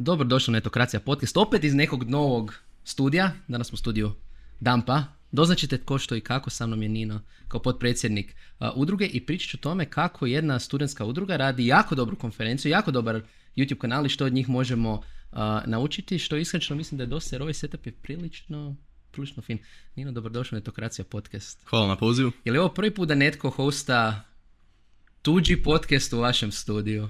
Dobro došli na Etokracija podcast, opet iz nekog novog studija, danas smo u studiju Dampa. Doznačite tko što i kako, sa mnom je Nino kao potpredsjednik uh, udruge i pričat ću o tome kako jedna studentska udruga radi jako dobru konferenciju, jako dobar YouTube kanal i što od njih možemo uh, naučiti, što iskreno mislim da je dosta jer ovaj setup je prilično, prilično fin. Nino, dobrodošao na Etokracija podcast. Hvala na pozivu. Je li ovo prvi put da netko hosta tuđi podcast u vašem studiju?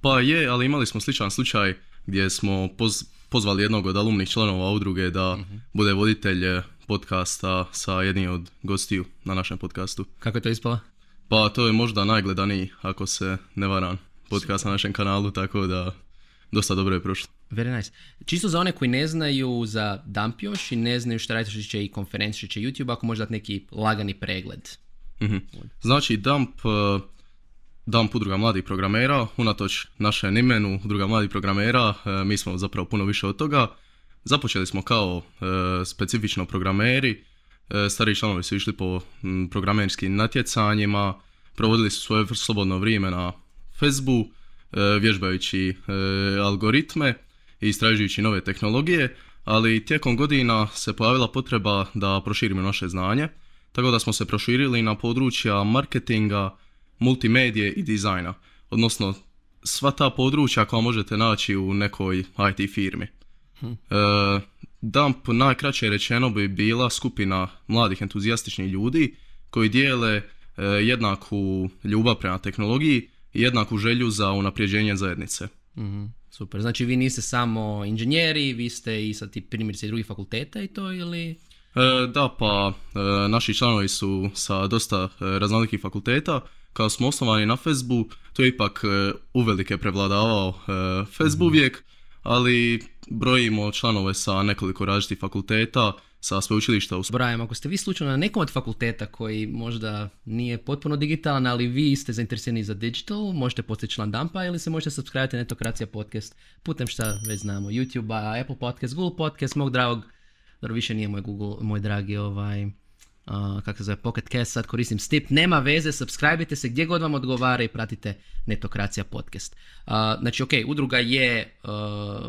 Pa je, ali imali smo sličan slučaj gdje smo poz- pozvali jednog od alumnih članova udruge da bude voditelj eh, podcasta sa jednim od gostiju na našem podcastu. Kako je to ispalo? Pa to je možda najgledaniji, ako se ne varam, podcast na našem kanalu, tako da dosta dobro je prošlo. Very nice. Čisto za one koji ne znaju za Dump još i ne znaju šta radite što će i konferencije, što će YouTube, ako možda dati neki lagani pregled. Mhm. Znači, Dump, Dump udruga mladih programera, unatoč našem imenu udruga mladih programera, eh, mi smo zapravo puno više od toga. Započeli smo kao eh, specifično programeri, stariji članovi su išli po mm, programerskim natjecanjima, provodili su svoje slobodno vrijeme na Facebooku, eh, vježbajući eh, algoritme i istražujući nove tehnologije, ali tijekom godina se pojavila potreba da proširimo naše znanje, tako da smo se proširili na područja marketinga, multimedije i dizajna, odnosno sva ta područja koja možete naći u nekoj IT firmi. E, Dump najkraće rečeno bi bila skupina mladih entuzijastičnih ljudi koji dijele e, jednaku ljubav prema tehnologiji i jednaku želju za unapređenje zajednice. Mhm, Super. Znači vi niste samo inženjeri, vi ste i sa ti primjerice i drugih fakulteta i to ili... E, da, pa e, naši članovi su sa dosta e, raznolikih fakulteta. Kao smo osnovani na Facebooku, to je ipak e, uvelike prevladavao e, Facebook vijek, ali brojimo članove sa nekoliko različitih fakulteta, sa sveučilišta u Brajem, ako ste vi slučajno na nekom od fakulteta koji možda nije potpuno digitalan, ali vi ste zainteresirani za digital, možete postati član Dumpa ili se možete subscribe na Netokracija podcast putem šta već znamo, YouTube, Apple podcast, Google podcast, mog dragog, dobro više nije moj Google, moj dragi ovaj, kako se zove, Pocket Cast, sad koristim Stip, nema veze, subscribe se gdje god vam odgovara i pratite Netokracija podcast. A, znači, ok, udruga je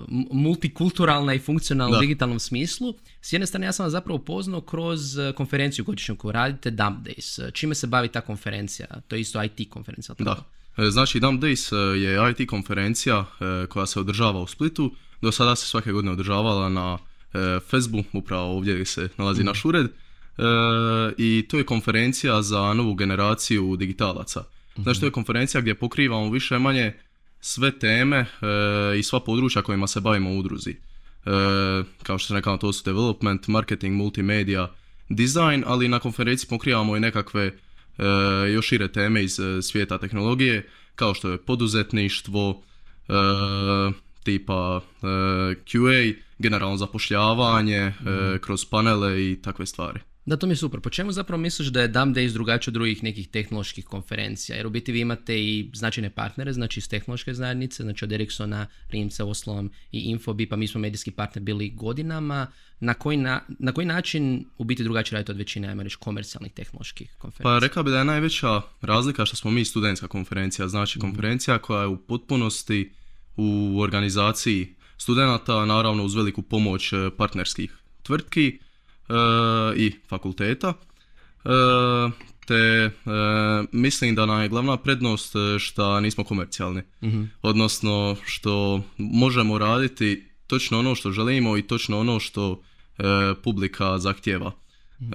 m- multikulturalna i funkcionalna u digitalnom smislu. S jedne strane, ja sam vas zapravo upoznao kroz e, konferenciju godišnju koju radite, Dump Days. E, Čime se bavi ta konferencija? To je isto IT konferencija. tako? Da. E, Znači, Dump Days je IT konferencija koja se održava u Splitu. Do sada se svake godine održavala na Facebooku, upravo ovdje gdje se nalazi naš ured. E, I to je konferencija za novu generaciju digitalaca. Znači, to je konferencija gdje pokrivamo više manje sve teme e, i sva područja kojima se bavimo u udruzi. E, kao što sam rekao, to su development, marketing, multimedia, design, ali na konferenciji pokrivamo i nekakve e, još šire teme iz svijeta tehnologije, kao što je poduzetništvo, e, tipa e, QA, generalno zapošljavanje, e, kroz panele i takve stvari. Da, to mi je super. Po čemu zapravo misliš da je Dump Days drugačiji od drugih nekih tehnoloških konferencija? Jer u biti vi imate i značajne partnere, znači iz tehnološke zajednice, znači od Ericssona, Rimca, Oslom i Infobi, pa mi smo medijski partner bili godinama. Na koji, na, na koji način u biti drugačije radite od većine, ajmo reći, komercijalnih tehnoloških konferencija? Pa rekao bi da je najveća razlika što smo mi studentska konferencija, znači konferencija koja je u potpunosti u organizaciji studenata, naravno uz veliku pomoć e, partnerskih tvrtki i fakulteta. E, te e, mislim da nam je glavna prednost e, što nismo komercijalni. Odnosno što možemo raditi točno ono što želimo i točno ono što e, publika zahtjeva. E,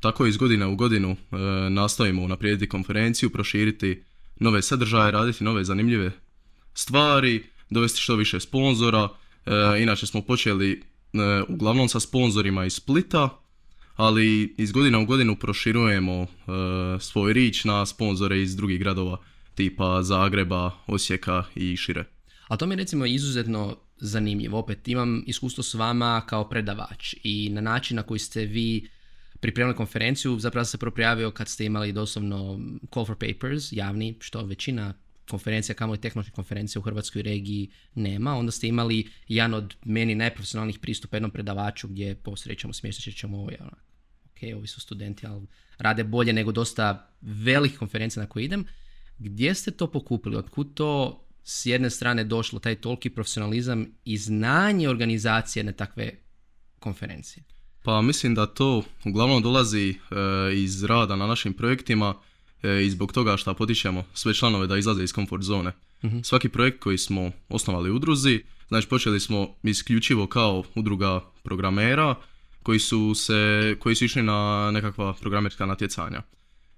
tako iz godine u godinu e, nastavimo unaprijediti konferenciju, proširiti nove sadržaje, raditi nove zanimljive stvari, dovesti što više sponzora. E, inače smo počeli e, uglavnom sa sponzorima iz Splita, ali iz godine u godinu proširujemo e, svoj rič na sponzore iz drugih gradova tipa Zagreba, Osijeka i šire. A to mi je recimo izuzetno zanimljivo. Opet imam iskustvo s vama kao predavač i na način na koji ste vi pripremili konferenciju, zapravo se prvo prijavio kad ste imali doslovno call for papers, javni, što većina konferencija, kamo i tehnoloških konferencija u Hrvatskoj regiji nema. Onda ste imali jedan od meni najprofesionalnih pristupa jednom predavaču gdje posrećemo, smještat ćemo ovo, ono, ok, ovi su studenti, ali rade bolje nego dosta velikih konferencija na koje idem. Gdje ste to pokupili? Otkud to s jedne strane došlo taj toliki profesionalizam i znanje organizacije na takve konferencije? Pa mislim da to uglavnom dolazi e, iz rada na našim projektima i zbog toga što potičemo sve članove da izlaze iz komfort zone. Svaki projekt koji smo osnovali u udruzi, znači počeli smo isključivo kao udruga programera koji su, se, koji su išli na nekakva programerska natjecanja.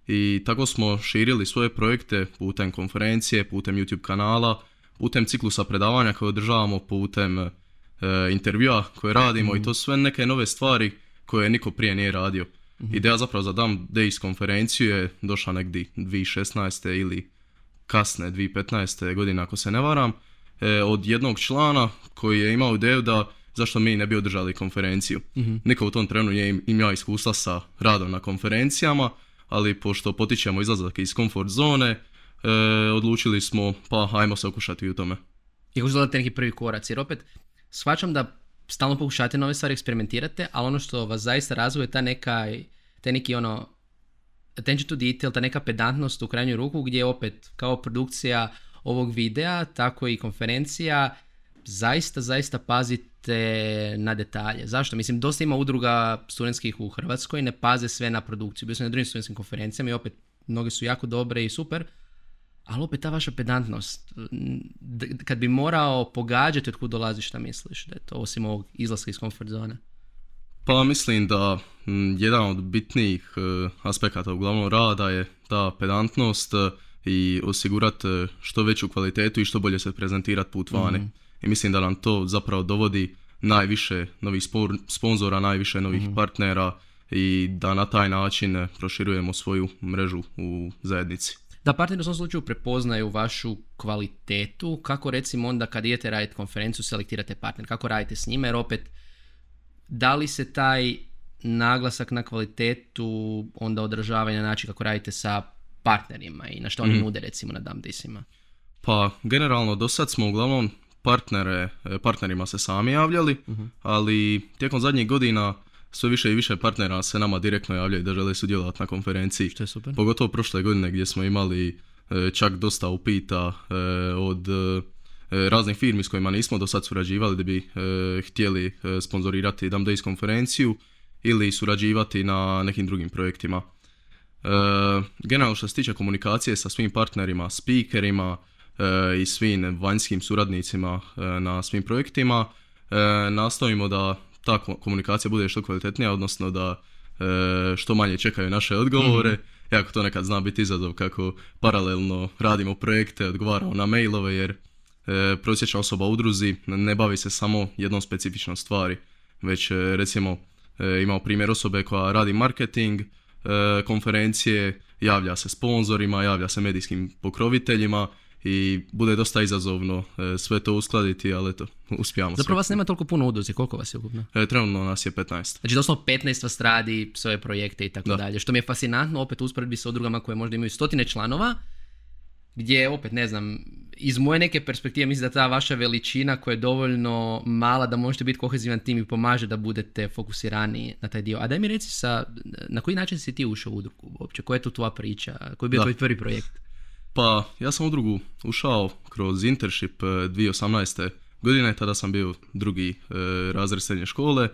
I tako smo širili svoje projekte putem konferencije, putem YouTube kanala, putem ciklusa predavanja koje održavamo, putem e, intervjua koje radimo i to su sve neke nove stvari koje niko prije nije radio. Ideja zapravo za Dan Days konferenciju je došla negdje 2016. ili kasne 2015. godine ako se ne varam, e, od jednog člana koji je imao ideju da zašto mi ne bi održali konferenciju. Niko u tom trenu nije im- imao iskustva sa radom na konferencijama, ali pošto potičemo izlazak iz komfort zone, e, odlučili smo pa ajmo se okušati u tome. I izgledate neki prvi korac? Jer opet, shvaćam da stalno pokušate nove stvari, eksperimentirate, ali ono što vas zaista razvuje ta neka, taj neki ono, attention to detail, ta neka pedantnost u krajnju ruku gdje opet kao produkcija ovog videa, tako i konferencija, zaista, zaista pazite na detalje. Zašto? Mislim, dosta ima udruga studentskih u Hrvatskoj, ne paze sve na produkciju. Bio sam na drugim studentskim konferencijama i opet, mnoge su jako dobre i super, ali opet ta vaša pedantnost, kad bi morao pogađati od kud dolazi šta misliš da je to osim ovog izlaska iz comfort zone. Pa mislim da m, jedan od bitnijih e, aspekata uglavnom rada je ta pedantnost e, i osigurati e, što veću kvalitetu i što bolje se prezentirati put vani. I mislim da nam to zapravo dovodi najviše novih spor- sponzora, najviše novih partnera i da na taj način proširujemo svoju mrežu u zajednici. Da partneri u svom slučaju prepoznaju vašu kvalitetu, kako recimo onda kad idete raditi konferenciju selektirate partner, kako radite s njima, jer opet da li se taj naglasak na kvalitetu onda odražava i na način kako radite sa partnerima i na što oni nude recimo na Damdisima. Pa generalno do sad smo uglavnom partnere, e, partnerima se sami javljali, ali tijekom zadnjih godina sve više i više partnera se nama direktno javljaju da žele sudjelovati na konferenciji. Što je super. Pogotovo prošle godine gdje smo imali e, čak dosta upita e, od e, raznih firmi s kojima nismo do sad surađivali da bi htjeli sponzorirati Dam Days konferenciju ili surađivati na nekim drugim projektima. Generalno što se tiče komunikacije sa svim partnerima, speakerima i svim vanjskim suradnicima na svim projektima, nastojimo da ta ko- komunikacija bude što kvalitetnija, odnosno da e, što manje čekaju naše odgovore. Jako to nekad zna biti izazov kako paralelno radimo projekte, odgovaramo na mailove jer e, prosječna osoba u udruzi ne bavi se samo jednom specifičnom stvari, već e, recimo e, imamo primjer osobe koja radi marketing, e, konferencije, javlja se sponzorima, javlja se medijskim pokroviteljima i bude dosta izazovno e, sve to uskladiti, ali eto, uspijamo Zapravo sve. vas nema toliko puno udruzi, koliko vas je ukupno? E, trenutno nas je 15. Znači doslovno 15 vas radi svoje projekte i tako Da. dalje. Što mi je fascinantno opet usporedbi sa udrugama koje možda imaju stotine članova, gdje opet ne znam, iz moje neke perspektive mislim da ta vaša veličina koja je dovoljno mala da možete biti kohezivan tim i pomaže da budete fokusirani na taj dio. A daj mi reci sa, na koji način si ti ušao u udrugu uopće? Koja je tu tvoja priča? Koji je bio tvoj prvi projekt? Pa, ja sam u drugu ušao kroz internship e, 2018. godine, tada sam bio drugi e, razred srednje škole. E,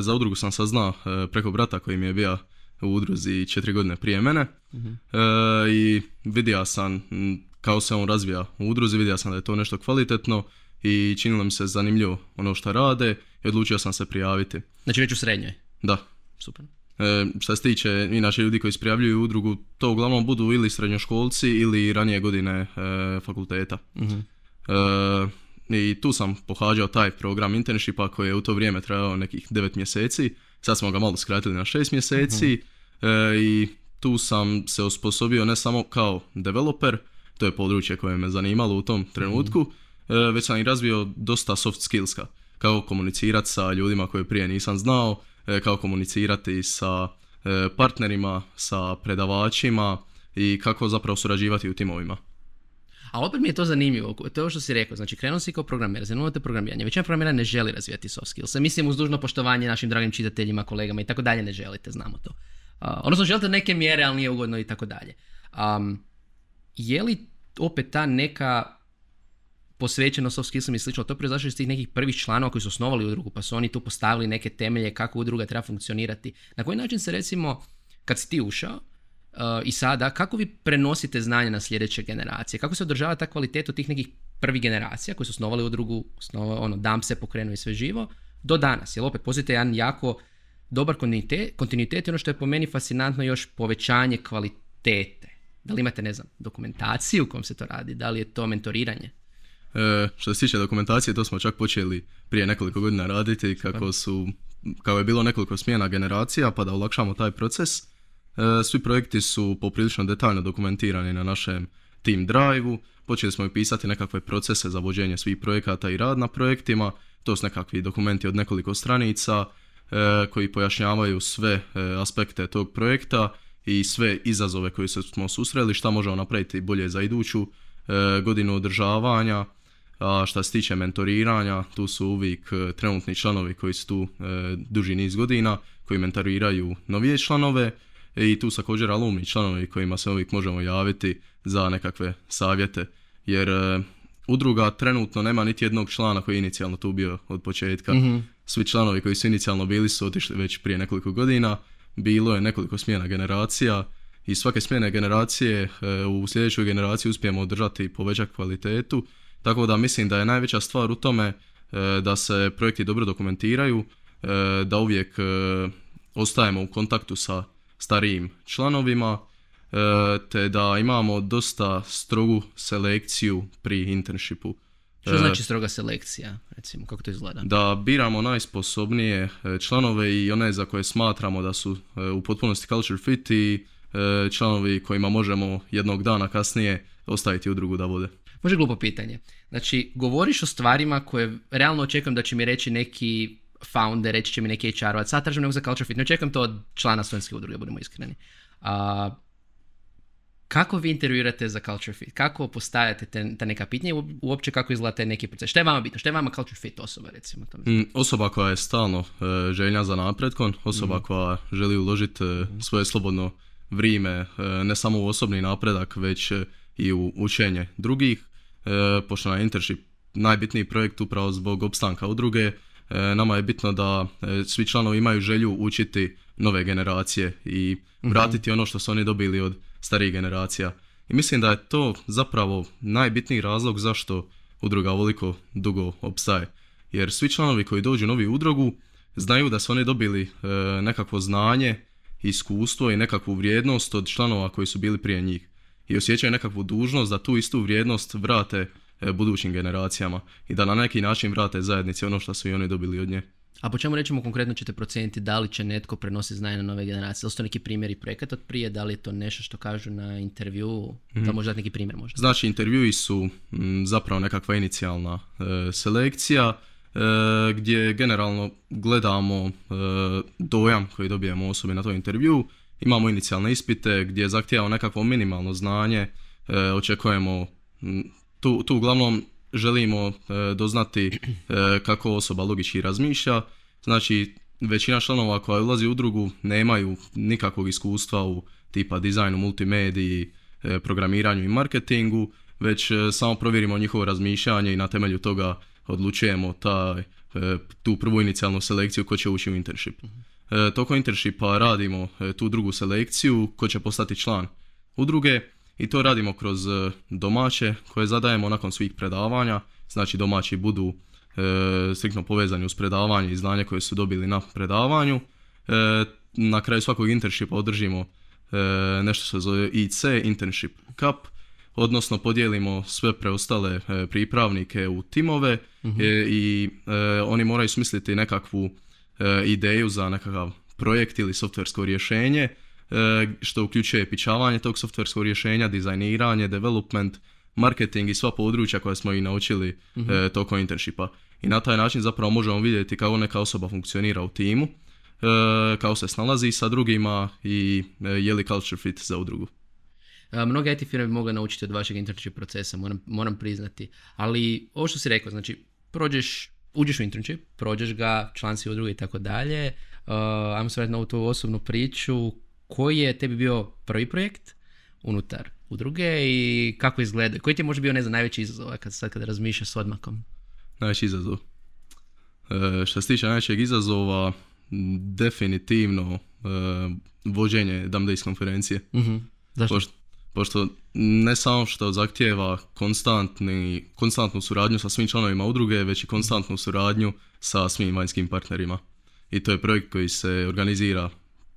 za udrugu sam saznao e, preko brata koji mi je bio u udruzi četiri godine prije mene. E, I vidio sam kao se on razvija u udruzi, vidio sam da je to nešto kvalitetno i činilo mi se zanimljivo ono što rade i odlučio sam se prijaviti. Znači već u srednjoj. Da, Super. E, što se tiče inače ljudi koji prijavljuju udrugu, to uglavnom budu ili srednjoškolci ili ranije godine e, fakulteta. E, I tu sam pohađao taj program internshipa koji je u to vrijeme trajao nekih 9 mjeseci. Sad smo ga malo skratili na 6 mjeseci e, i tu sam se osposobio ne samo kao developer, to je područje koje me zanimalo u tom trenutku, e, već sam i razvio dosta soft skillska. Kako komunicirati sa ljudima koje prije nisam znao, kako komunicirati sa e, partnerima, sa predavačima i kako zapravo surađivati u timovima. A opet mi je to zanimljivo, to je ovo što si rekao, znači krenuo si kao programer, zanimljivo te programiranje, većina programera ne želi razvijati soft skills, mislim uz dužno poštovanje našim dragim čitateljima, kolegama i tako dalje ne želite, znamo to. Uh, odnosno želite neke mjere, ali nije ugodno i tako dalje. Je li opet ta neka posvećeno soft skillsima i slično, to proizašlo iz tih nekih prvih članova koji su osnovali udrugu, pa su oni tu postavili neke temelje kako udruga treba funkcionirati. Na koji način se recimo, kad si ti ušao, uh, i sada, kako vi prenosite znanje na sljedeće generacije? Kako se održava ta kvaliteta tih nekih prvih generacija koji su osnovali udrugu, osnova, ono, dam se pokrenu i sve živo, do danas? Jer opet, postoji jedan jako dobar kontinuitet, kontinuitet ono što je po meni fascinantno još povećanje kvalitete. Da li imate, ne znam, dokumentaciju u kom se to radi? Da li je to mentoriranje? E, što se tiče dokumentacije, to smo čak počeli prije nekoliko godina raditi kako su, kao je bilo nekoliko smjena generacija pa da olakšamo taj proces. E, svi projekti su poprilično detaljno dokumentirani na našem Team Drive-u. Počeli smo i pisati nekakve procese za vođenje svih projekata i rad na projektima. To su nekakvi dokumenti od nekoliko stranica e, koji pojašnjavaju sve e, aspekte tog projekta i sve izazove koje smo susreli, šta možemo napraviti bolje za iduću godinu održavanja. A što se tiče mentoriranja, tu su uvijek e, trenutni članovi koji su tu e, duži niz godina, koji mentoriraju novije članove i tu su također alumni članovi kojima se uvijek možemo javiti za nekakve savjete. Jer e, udruga trenutno nema niti jednog člana koji je inicijalno tu bio od početka. Svi članovi koji su inicijalno bili su otišli već prije nekoliko godina. Bilo je nekoliko smjena generacija i svake smjene generacije u sljedećoj generaciji uspijemo održati i povećati kvalitetu tako da mislim da je najveća stvar u tome e, da se projekti dobro dokumentiraju, e, da uvijek e, ostajemo u kontaktu sa starijim članovima, te da imamo dosta strogu selekciju pri internshipu. Što znači stroga selekcija, recimo, kako to izgleda? Da biramo najsposobnije članove i one za koje smatramo da su u potpunosti culture fit i članovi kojima možemo jednog dana kasnije ostaviti udrugu da vode. Može glupo pitanje. Znači, govoriš o stvarima koje realno očekujem da će mi reći neki founder, reći će mi neki HR-ovac, sad tražim nego za culture fit, ne očekujem to od člana studentske udruge, budemo iskreni. A, kako vi intervjuirate za culture fit? Kako postavljate te, ta neka pitanja i uopće kako izgleda taj neki proces? Što je vama bitno? Što je vama culture fit osoba, recimo? Mm, osoba koja je stalno uh, željna za napretkom, osoba mm. koja želi uložiti uh, svoje slobodno vrijeme, uh, ne samo u osobni napredak, već i u učenje drugih e, pošto na internship najbitniji projekt upravo zbog opstanka udruge, e, nama je bitno da e, svi članovi imaju želju učiti nove generacije i mhm. vratiti ono što su oni dobili od starijih generacija. I mislim da je to zapravo najbitniji razlog zašto udruga ovoliko dugo opstaje. Jer svi članovi koji dođu u novi udrugu znaju da su oni dobili e, nekakvo znanje, iskustvo i nekakvu vrijednost od članova koji su bili prije njih i osjećaju nekakvu dužnost da tu istu vrijednost vrate e, budućim generacijama i da na neki način vrate zajednici ono što su i oni dobili od nje. A po čemu rećemo konkretno ćete procijeniti da li će netko prenositi znanje na nove generacije? Da li su to neki primjeri projekata od prije? Da li je to nešto što kažu na intervju? Da možda neki primjer možda? Znači intervjui su zapravo nekakva inicijalna e, selekcija e, gdje generalno gledamo dojam koji dobijemo osobi na tom intervju imamo inicijalne ispite gdje zahtijevamo nekakvo minimalno znanje, e, očekujemo, tu, tu uglavnom želimo e, doznati e, kako osoba logički razmišlja, znači većina članova koja ulazi u drugu nemaju nikakvog iskustva u tipa dizajnu, multimediji, programiranju i marketingu, već samo provjerimo njihovo razmišljanje i na temelju toga odlučujemo taj, tu prvu inicijalnu selekciju ko će ući u internship. E, tokom internshipa radimo e, tu drugu selekciju ko će postati član udruge i to radimo kroz e, domaće koje zadajemo nakon svih predavanja. Znači domaći budu e, striktno povezani uz predavanje i znanje koje su dobili na predavanju. na kraju svakog internshipa održimo nešto se zove IC, Internship Cup, odnosno podijelimo sve preostale pripravnike u timove mhm. i oni moraju smisliti nekakvu E, ideju za nekakav projekt ili softversko rješenje e, što uključuje pičavanje tog softverskog rješenja, dizajniranje, development, marketing i sva područja koja smo i naučili mm tokom internshipa. I na taj način zapravo možemo vidjeti kako neka osoba funkcionira u timu, kako se snalazi sa drugima i je li culture fit za udrugu. Mnoge IT firme bi mogle naučiti od vašeg internship procesa, moram, moram priznati. Ali ovo što si rekao, znači prođeš uđeš u internship, prođeš ga, član si udruge i tako dalje. Uh, ajmo se vratiti na ovu tu osobnu priču. Koji je tebi bio prvi projekt unutar udruge i kako izgleda? Koji ti je možda bio, ne znam, najveći izazov kad, sad kada razmišljaš s odmakom? Najveći izazov. E, što se tiče najvećeg izazova, definitivno e, vođenje Dam Days konferencije. Mhm. Zašto? Pošto, pošto ne samo što zahtijeva konstantni, konstantnu suradnju sa svim članovima udruge, već i konstantnu suradnju sa svim vanjskim partnerima. I to je projekt koji se organizira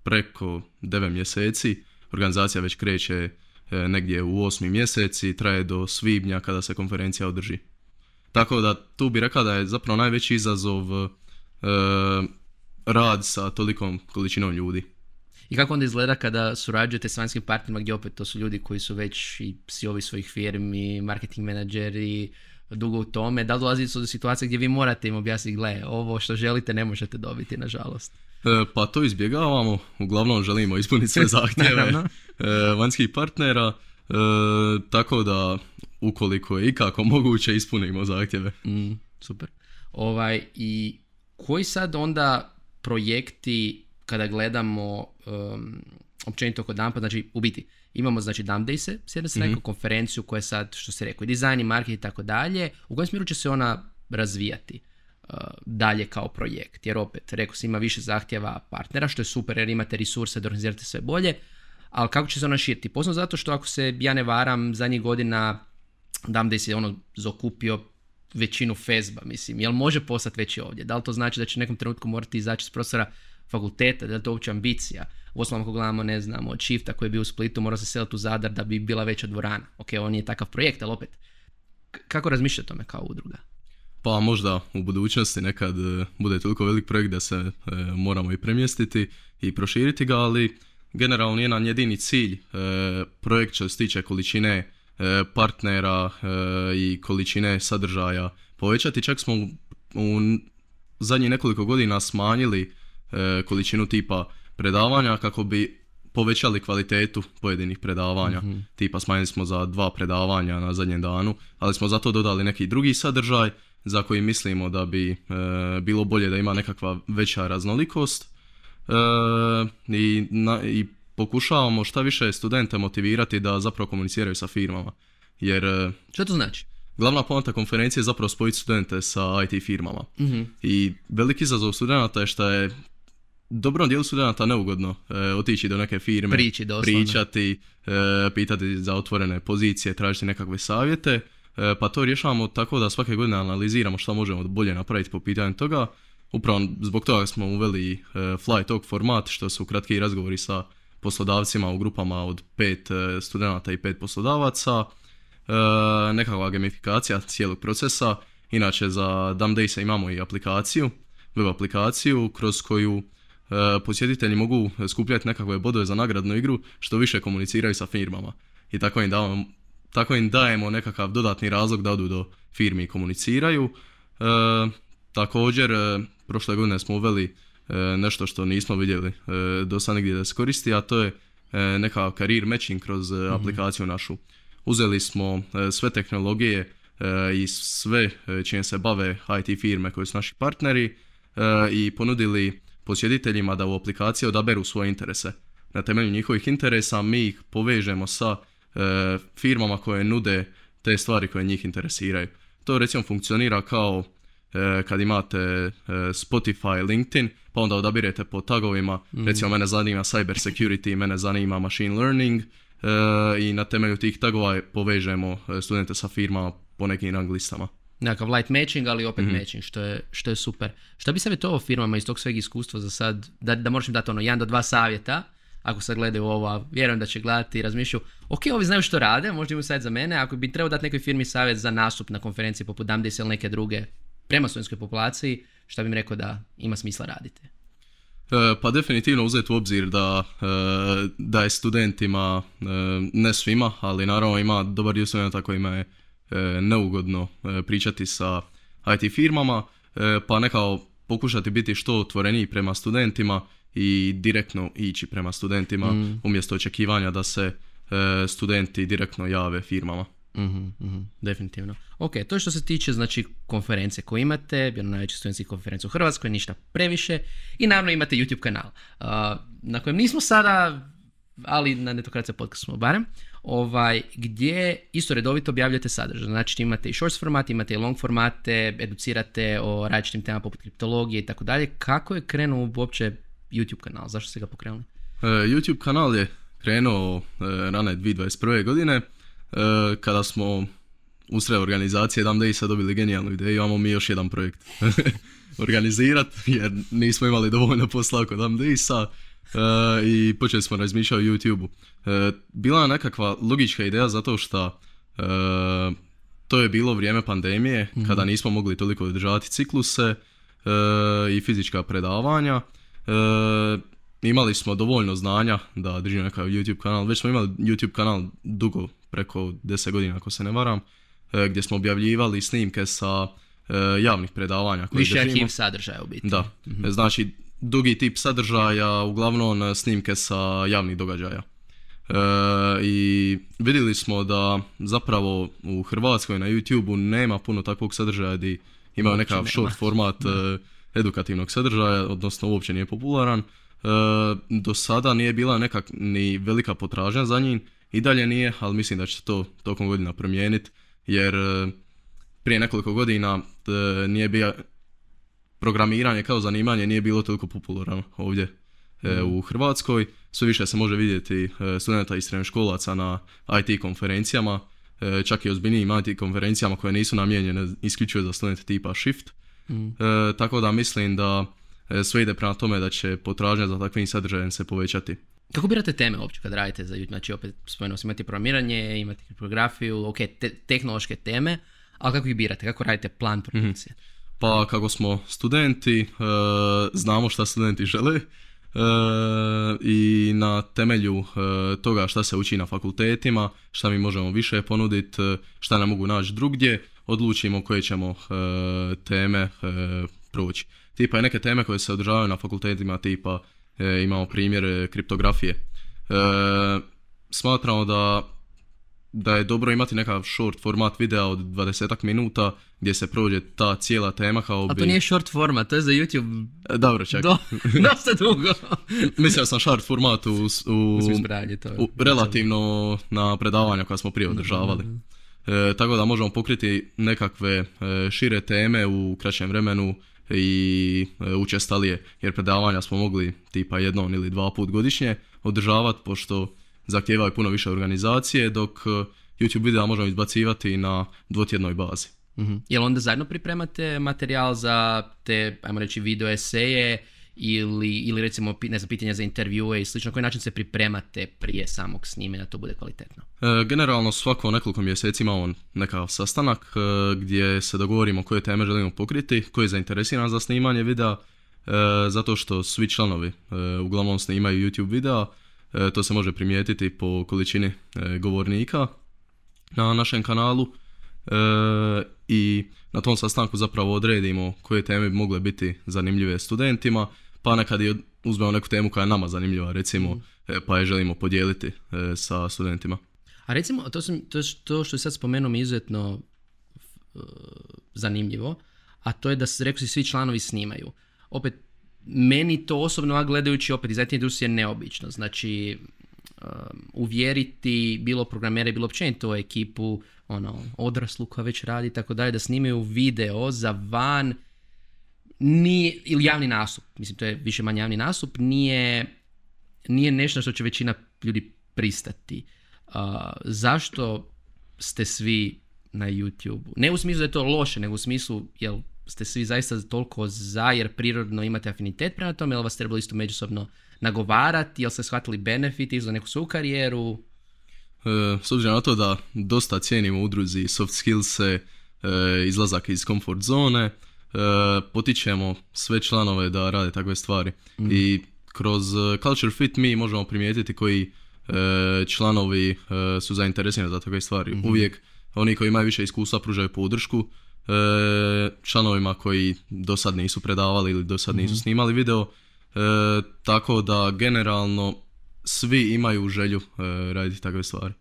preko 9 mjeseci. Organizacija već kreće e, negdje u 8. mjeseci traje do svibnja kada se konferencija održi. Tako da tu bi rekao da je zapravo najveći izazov e, rad sa tolikom količinom ljudi. I kako onda izgleda kada surađujete s vanjskim partnerima gdje opet to su ljudi koji su već i CEO svojih firmi, marketing menadžeri, dugo u tome, da li dolazi do situacije gdje vi morate im objasniti, gle, ovo što želite ne možete dobiti, nažalost. E, pa to izbjegavamo, uglavnom želimo ispuniti sve zahtjeve e, vanjskih partnera, e, tako da ukoliko je ikako moguće ispunimo zahtjeve. Mm, super. Ovaj, I koji sad onda projekti kada gledamo um, općenito kod Dampa, znači u biti imamo znači Dump Days-e, s jedne strane Mhm. kao konferenciju koja je sad, što se rekao, i dizajn i marketing i tako dalje, u kojem smjeru će se ona razvijati uh, dalje kao projekt, jer opet, rekao sam, ima više zahtjeva partnera, što je super jer imate resurse da organizirate sve bolje, ali kako će se ona širiti? Posebno zato što ako se ja ne varam, zadnjih godina Dump Days je ono zakupio većinu fezba, mislim, jel može postati veći ovdje? Da li to znači da će u nekom trenutku morati izaći s profesora fakulteta, da je to uopće ambicija? U osnovom ako gledamo, ne znam, od Shifta koji je bio u Splitu, mora se seliti u Zadar da bi bila veća dvorana. Ok, on nije takav projekt, ali opet, kako razmišljate o tome kao udruga? Pa možda u budućnosti nekad e, bude toliko velik projekt da se e, moramo i premjestiti i proširiti ga, ali generalno nije nam jedini cilj e, projekt što se tiče količine e, partnera i količine sadržaja povećati. Čak smo u, u zadnjih nekoliko godina smanjili količinu tipa predavanja kako bi povećali kvalitetu pojedinih predavanja. Tipa smanjili smo za dva predavanja na zadnjem danu, ali smo zato dodali neki drugi sadržaj za koji mislimo da bi e, bilo bolje da ima nekakva veća raznolikost E, i, na- i pokušavamo šta više studente motivirati da zapravo komuniciraju sa firmama. Jer e, Što to znači? glavna poanta konferencije je zapravo spojiti studente sa IT firmama. Mhm. I veliki izazov studenata je što je dobrom dijelu studenata neugodno e, otići do neke firme, doslovno. pričati, e, pitati za otvorene pozicije, tražiti nekakve savjete. E, pa to rješavamo tako da svake godine analiziramo što možemo bolje napraviti po pitanju toga. Upravo zbog toga smo uveli e, Fly Talk format, što su kratki razgovori sa poslodavcima u grupama od pet e, studenata i pet poslodavaca. E, nekakva gamifikacija cijelog procesa. Inače za Dump Days imamo i aplikaciju, web aplikaciju kroz koju posjetitelji mogu skupljati nekakve bodove za nagradnu igru što više komuniciraju sa firmama. I tako im, davamo, tako im dajemo nekakav dodatni razlog da odu do firmi i komuniciraju. E, također, e, prošle godine smo uveli e, nešto što nismo vidjeli e, do sad nigdje da se koristi, a to je e, nekakav career matching kroz e, aplikaciju našu. Uzeli smo e, sve tehnologije e, i sve čime se bave IT firme koji su naši partneri e, i ponudili posjetiteljima da u aplikaciji odaberu svoje interese. Na temelju njihovih interesa mi ih povežemo sa e, firmama koje nude te stvari koje njih interesiraju. To recimo funkcionira kao e, kad imate e, Spotify, LinkedIn, pa onda odabirete po tagovima, recimo mene zanima cyber security, mene zanima machine learning e, i na temelju tih tagova povežemo e, studente sa firmama po nekim rang listama. Nekakav light matching, ali opet matching, što je, što je super. Šta bi savjetovao firmama iz tog sveg iskustva za sad, da, da moraš im dati ono jedan do dva savjeta, ako sad gledaju ovo, a vjerujem da će gledati i razmišljaju, ok, ovi znaju što rade, možda imaju savjet za mene, ako bi trebao dati nekoj firmi savjet za nastup na konferenciji poput Damdis ili neke druge prema studentskoj populaciji, šta bi im rekao da ima smisla raditi? E, Pa definitivno uzeti u obzir da, e, da je studentima, e, ne svima, ali naravno ima dobar dio studenta kojima je neugodno e, pričati sa IT firmama, e, pa nekao pokušati biti što otvoreniji prema studentima i direktno ići prema studentima umjesto očekivanja da se e, studenti direktno jave firmama. Mhm, mhm, definitivno. Ok, to što se tiče znači konferencije koje imate, jedna od najvećih studentskih konferencija u Hrvatskoj, ništa previše. I naravno imate YouTube kanal, uh, na kojem nismo sada, ali na Netokracija podcast smo barem. Ovaj, gdje isto redovito objavljate sadržaj. Znači imate i shorts format, imate i long formate, educirate o različitim temama poput kriptologije i tako dalje. Kako je krenuo uopće YouTube kanal? Zašto ste ga pokrenuli? E, YouTube kanal je krenuo e, rane 2021. godine e, kada smo usred organizacije Dam Daysa dobili genijalnu ideju, imamo mi još jedan projekt organizirati jer nismo imali dovoljno posla oko Dam Daysa i počeli smo razmišljati o YouTube-u. bila je nekakva logička ideja zato što to je bilo vrijeme pandemije kada mhm. nismo mogli toliko održavati cikluse i fizička predavanja imali smo dovoljno znanja da držimo nekakav YouTube kanal. Već smo imali YouTube kanal dugo, preko 10 godina ako se ne varam, e, gdje smo objavljivali snimke sa e, javnih predavanja. Koji Više arhiv sadržaja u biti. Da, mhm. znači dugi tip sadržaja, uglavnom snimke sa javnih događaja. E, I vidjeli smo da zapravo u Hrvatskoj na YouTubeu nema puno takvog sadržaja gdje imaju nekakav short format edukativnog sadržaja, odnosno uopće nije popularan. E, do sada nije bila nekak ni velika potražnja za njim i dalje nije, ali mislim da će se to tokom godina promijeniti jer e, prije nekoliko godina e, nije bio programiranje kao zanimanje nije bilo toliko popularno ovdje mhm. u Hrvatskoj. Sve više se može vidjeti studenta i školaca na IT konferencijama, čak i ozbiljnijim IT konferencijama koje nisu namijenjene isključivo za studente tipa Shift. Mm. tako da mislim da E, sve ide prema tome da će potražnja za takvim sadržajem se povećati. Kako birate teme uopće kad radite za Znači opet spomenuo sam imate programiranje, imate kriptografiju, ok, tehnološke teme, ali kako ih birate, kako radite plan mhm. produkcije? Pa kako smo studenti, e, znamo šta studenti žele e, i na temelju toga šta se uči na fakultetima, šta mi možemo više ponuditi, šta nam mogu naći drugdje, odlučimo koje ćemo teme proći tipa neke teme koje se održavaju na fakultetima, tipa e, imamo primjer kriptografije. E, smatramo da da je dobro imati nekakav short format videa od 20 minuta gdje se prođe ta cijela tema kao bi... A to nije short format, to je za YouTube... E, dobro, čekaj. Do, dosta dugo. Mislio sam short format u, u, u relativno na predavanja koja smo prije održavali. E, tako da možemo pokriti nekakve e, šire teme u kraćem vremenu i e, učestalije jer predavanja smo mogli tipa jednom ili dva put godišnje održavati pošto zahtijevaju puno više organizacije dok e, YouTube videa možemo izbacivati na dvotjednoj bazi. mm Jel onda zajedno pripremate materijal za te, ajmo reći, video eseje ili, ili recimo ne znam, pitanja za intervjue i slično, na koji način se pripremate prije samog snimanja da to bude kvalitetno? E, generalno svako nekoliko mjeseci imamo nekakav sastanak e, gdje se dogovorimo koje teme želimo pokriti, koji je zainteresiran za snimanje videa, e, zato što svi članovi e, uglavnom snimaju YouTube videa, to se može primijetiti po količini govornika na našem kanalu i na tom sastanku zapravo odredimo koje teme bi mogle biti zanimljive studentima pa nekad i uzmemo neku temu koja je nama zanimljiva, recimo, mm. e, pa je želimo podijeliti e, sa studentima. A recimo, to, sam, to, to što je sad spomenuo mi izuzetno zanimljivo, a to je da se, rekao si, svi članovi snimaju. Opet, meni to osobno, gledajući opet iz IT industrije, neobično. Znači, uvjeriti bilo programere, bilo općenito ekipu, ono, odraslu koja već radi, tako dalje, da snimaju video za van nije, ili javni nastup, mislim to je više manje javni nastup, nije, nije nešto što će većina ljudi pristati. Uh, zašto ste svi na YouTube? Ne u smislu da je to loše, nego u smislu jel ste svi zaista toliko za jer prirodno imate afinitet prema tome, jel vas trebalo isto međusobno nagovarati, jel ste shvatili benefiti za neku svoju karijeru? E, s obzirom na to da dosta cijenimo udruzi soft skills e, izlazak iz comfort zone, E, potičemo sve članove da rade takve stvari. Mm. I kroz e, Culture Fit mi možemo primijetiti koji e, članovi su zainteresirani za takve stvari. mm Uvijek oni koji imaju više iskustva pružaju podršku članovima koji do sad nisu predavali ili do sad nisu mhm. snimali video. Tako da generalno svi imaju želju raditi takve stvari.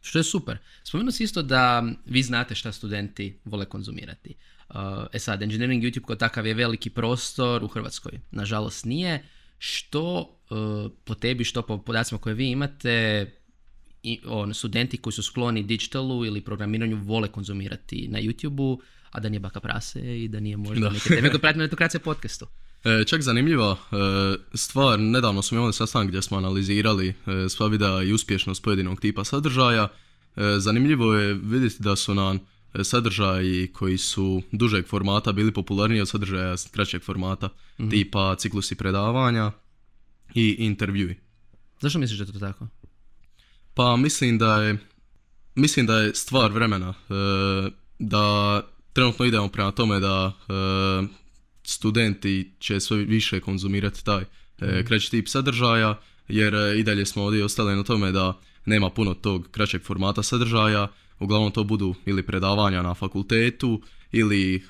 Što je super. Spomenuo si isto da vi znate šta studenti vole konzumirati. Uh, e sad, engineering YouTube kao takav je veliki prostor u Hrvatskoj. Nažalost nije. Što po tebi, što po podacima koje vi imate, i, on, studenti koji su skloni digitalu ili programiranju vole konzumirati na YouTube-u, a da nije baka prase i da nije možda Da. neke teme koje pratimo na Netokracija podcastu. E, čak zanimljiva e, stvar, nedavno smo imali sastanak gdje smo analizirali e, sva videa i uspješnost pojedinog tipa sadržaja. E, zanimljivo je vidjeti da su nam e, sadržaji koji su dužeg formata bili popularniji od sadržaja kraćeg formata, tipa ciklusi predavanja i intervjui. Zašto misliš da je to tako? Pa mislim da je mislim da je stvar vremena e, da trenutno idemo prema tome da e, studenti će sve više konzumirati taj e, kraći tip sadržaja jer i dalje smo ovdje ostali na tome da nema puno tog kraćeg formata sadržaja. Uglavnom to budu ili predavanja na fakultetu ili e,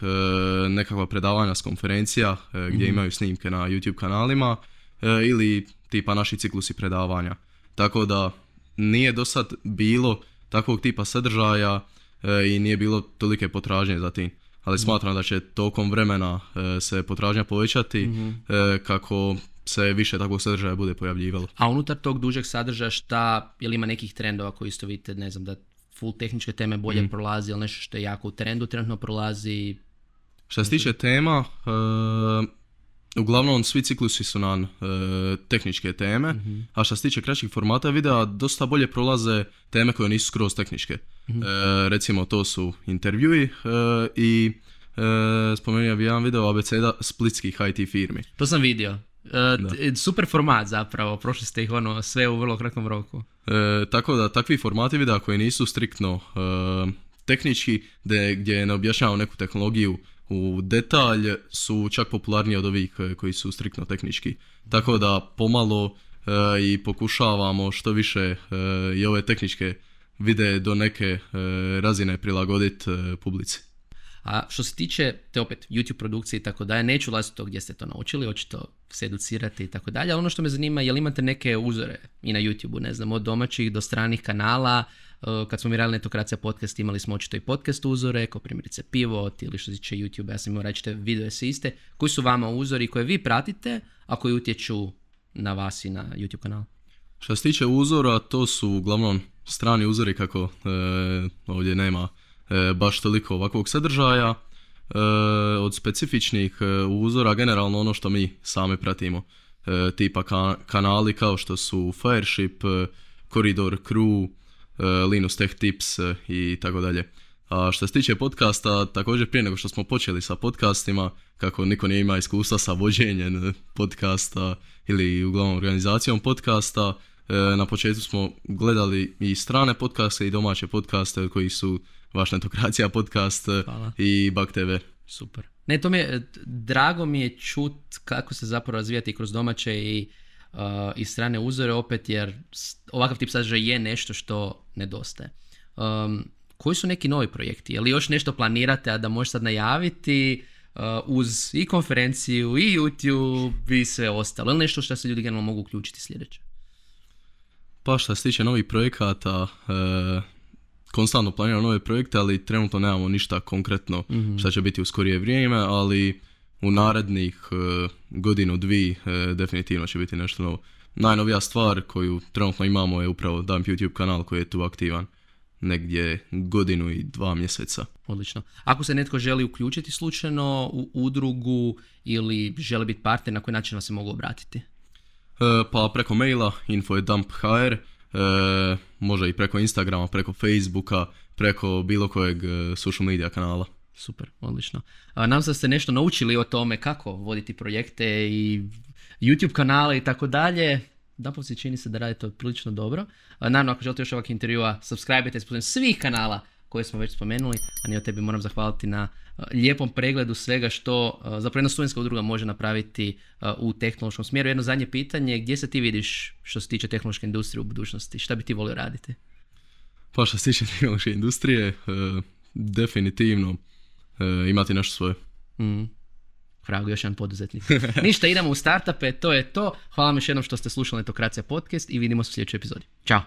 nekakva predavanja s konferencija e, gdje imaju snimke na YouTube kanalima e, ili tipa naši ciklusi predavanja. Tako da nije do sad bilo takvog tipa sadržaja e, i nije bilo tolike potražnje za tim. Ali smatram da će tokom vremena e, se potražnja povećati e, kako se više takvog sadržaja bude pojavljivalo. A unutar tog dužeg sadržaja šta, jel ima nekih trendova koji isto vidite, ne znam, da full tehničke teme bolje prolazi ili nešto što je jako u trendu trenutno prolazi? Što se tiče tema, e, uglavnom svi ciklusi su nam e, tehničke teme, a što se tiče kraćih formata videa, dosta bolje prolaze teme koje nisu skroz tehničke. E, recimo to su intervjui e, i e, spomenuo bi jedan video abeceda splitskih IT firmi. To sam vidio. E, t- super format zapravo, prošli ste ih ono sve u vrlo kratkom roku. E, tako da takvi formati videa koji nisu striktno e, tehnički, de, gdje ne objašnjavamo neku tehnologiju u detalj, su čak popularniji od ovih e, koji su striktno tehnički. Tako da pomalo e, i pokušavamo što više e, i ove tehničke videe do neke e, razine prilagoditi e, publici. A što se tiče te opet YouTube produkcije i tako dalje, neću ulaziti to gdje ste to naučili, očito se educirati i tako dalje, ali ono što me zanima je li imate neke uzore i na YouTube-u, ne znam, od domaćih do stranih kanala, Uh, kad smo mi radili Netokracija podcast imali smo očito i podcast uzore, kao primjerice Pivot ili što se tiče YouTube, ja sam imao video se iste, koji su vama uzori koje vi pratite, a koji utječu na vas i na YouTube kanal. Što se tiče uzora, to su uglavnom strani uzori kako e, ovdje nema e, baš toliko ovakvog sadržaja. E, od specifičnih e, uzora generalno ono što mi sami pratimo. E, tipa ka- kanali kao što su Fireship, e, Corridor Crew, e, Linus Tech Tips e, i tako dalje. A što se tiče podcasta, također prije nego što smo počeli sa podcastima, kako niko nije ima iskustva sa vođenjem e, podcasta ili uglavnom organizacijom podcasta, e, na početku smo gledali i strane podcaste i domaće podcaste od kojih su Vaš Netokracija podcast e, Hvala. i Bak TV. Super. Ne, to mi je, drago mi je čut kako se zapravo razvijati kroz domaće i, uh, i strane uzore opet jer ovakav tip sadržaja je nešto što nedostaje. Um, koji su neki novi projekti? Je li još nešto planirate, a da možeš sad najaviti uh, uz i konferenciju i YouTube i sve ostalo? Ili nešto što se ljudi generalno mogu uključiti sljedeće? Pa što se tiče novih projekata, e, konstantno planiramo nove projekte, ali trenutno nemamo ništa konkretno šta će biti u skorije vrijeme, ali u narednih e, godinu, dvi e, definitivno će biti nešto novo. Najnovija stvar koju trenutno imamo je upravo Dump YouTube kanal koji je tu aktivan negdje godinu i dva mjeseca. Odlično. Ako se netko želi uključiti slučajno u udrugu ili želi biti partner, na koji način vas se mogu obratiti? E, pa preko maila info.dump.hr, e, može i preko Instagrama, preko Facebooka, preko bilo kojeg e, social media kanala. Super, odlično. A, se da ste nešto naučili o tome kako voditi projekte i YouTube kanale i tako dalje. Dapovci čini se da radite to prilično dobro. A, naravno, ako želite još ovakvih intervjua, subscribe-ite s putem svih kanala koje smo već spomenuli. A nije tebi moram zahvaliti na a, lijepom pregledu svega što a, zapravo jedna studentska udruga može napraviti a, u tehnološkom smjeru. Jedno zadnje pitanje, gdje se ti vidiš što se tiče tehnološke industrije u budućnosti? Šta bi ti volio raditi? Pa što se tiče tehnološke industrije, e, definitivno e, imati nešto svoje. Mm. Frago, još jedan poduzetnik. Ništa, idemo u startupe, to je to. Hvala vam još jednom što ste slušali Netokracija podcast i vidimo se u sljedećoj epizodi. Ćao!